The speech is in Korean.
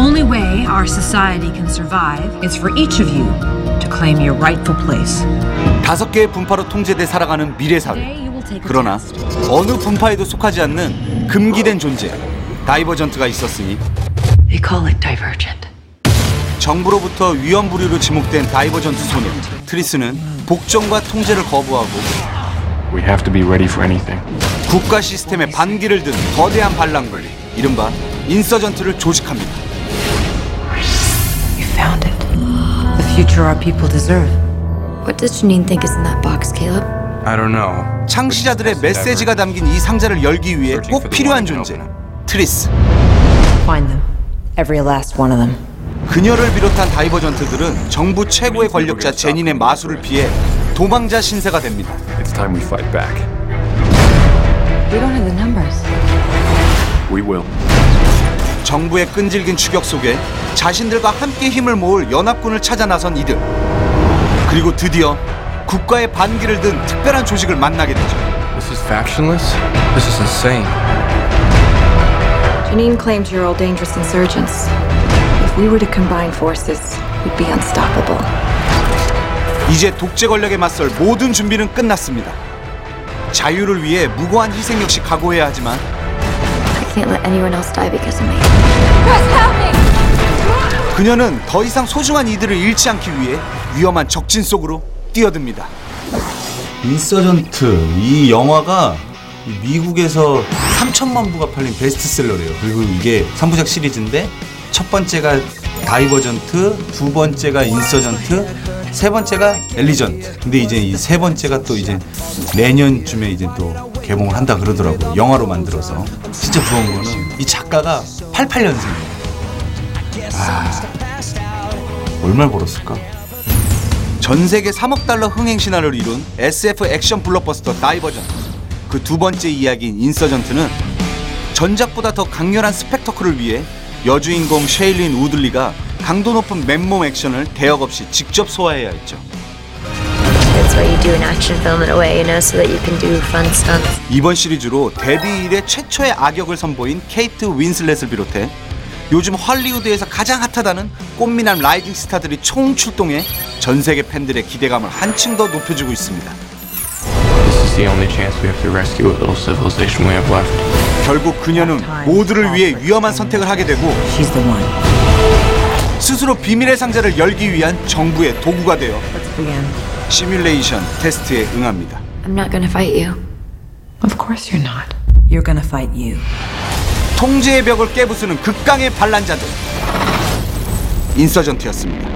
only way our society can survive is for each of you to claim your rightful place. 다섯 개의 분파로 통제돼 살아가는 미래 사회. Today you will take a 그러나. 어느 분파에도 속하지 않는 금기된 존재 Divergent가 있었으니 They call it divergent. 정부로부터 위험 부류로 지목된 Divergent 소녀 트리스는 복종과 통제를 거부하고 We have to be ready for anything. 국가 시스템에 반기를 든 거대한 반란군 이른바 Insurgent를 조직합니다. Future our people deserve. What does Janine think is in that box, Caleb? I don't know. 창시자들의 메시지가 담긴 이 상자를 열기 위해 꼭 필요한 존재 트리스 Find them. Every last one of them. 그녀를 비롯한 Divergent들은 정부 최고의 권력자 제닌의 마수를 피해 도망자 신세가 됩니다. It's time we fight back. We don't have the numbers. We will. 정부의 끈질긴 추격 속에 자신들과 함께 힘을 모을 연합군을 찾아 나선 이들. 그리고 드디어 국가의 반기를 든 특별한 조직을 만나게 되죠. This is factionless? This is insane. Janine claims you're all dangerous insurgents. If we were to combine forces, we'd be unstoppable. 이제 독재 권력에 맞설 모든 준비는 끝났습니다. 자유를 위해 무고한 희생 역시 각오해야 하지만 can't let anyone else die because of me. 그녀는 더 이상 소중한 이들을 잃지 않기 위해 위험한 적진 속으로 뛰어듭니다. Insurgent 이 영화가 미국에서 3천만 부가 팔린 베스트셀러래요. 그리고 이게 3부작 시리즈인데 첫 번째가 Divergent, 두 번째가 Insurgent, 세 번째가 Allegiant. 근데 이제 이 세 번째가 또 이제 내년쯤에 이제 또 개봉을 한다 그러더라고요. 영화로 만들어서. 진짜 부러운 거는 이 작가가 88년생이에요. 얼마를 벌었을까? 전 세계 3억 달러 흥행 신화를 이룬 SF 액션 블록버스터 Divergent. 그 두 번째 이야기인 Insurgent는 전작보다 더 강렬한 스펙터클을 위해 여주인공 쉐일린 우들리가 강도 높은 맨몸 액션을 대역 없이 직접 소화해야 했죠. That's what you do in action film in a way, you know, so that you can do fun stunts. 이번 시리즈로 데뷔 이래 최초의 악역을 선보인 케이트 윈슬렛을 비롯해 요즘 헐리우드에서 가장 hot하다는 꽃미남 rising 스타들이 총 출동해 전 세계 팬들의 기대감을 한층 더 높여주고 있습니다. This is the only chance we have to rescue what little civilization we have left. 결국 그녀는 모두를 위해 위험한 선택을 하게 되고 She's the one. 스스로 비밀의 상자를 열기 위한 정부의 도구가 되어 Let's begin. 시뮬레이션 테스트에 응합니다. I'm not gonna fight you. Of course you're not. You're gonna fight you. 통제의 벽을 깨부수는 극강의 반란자들 인서전트였습니다.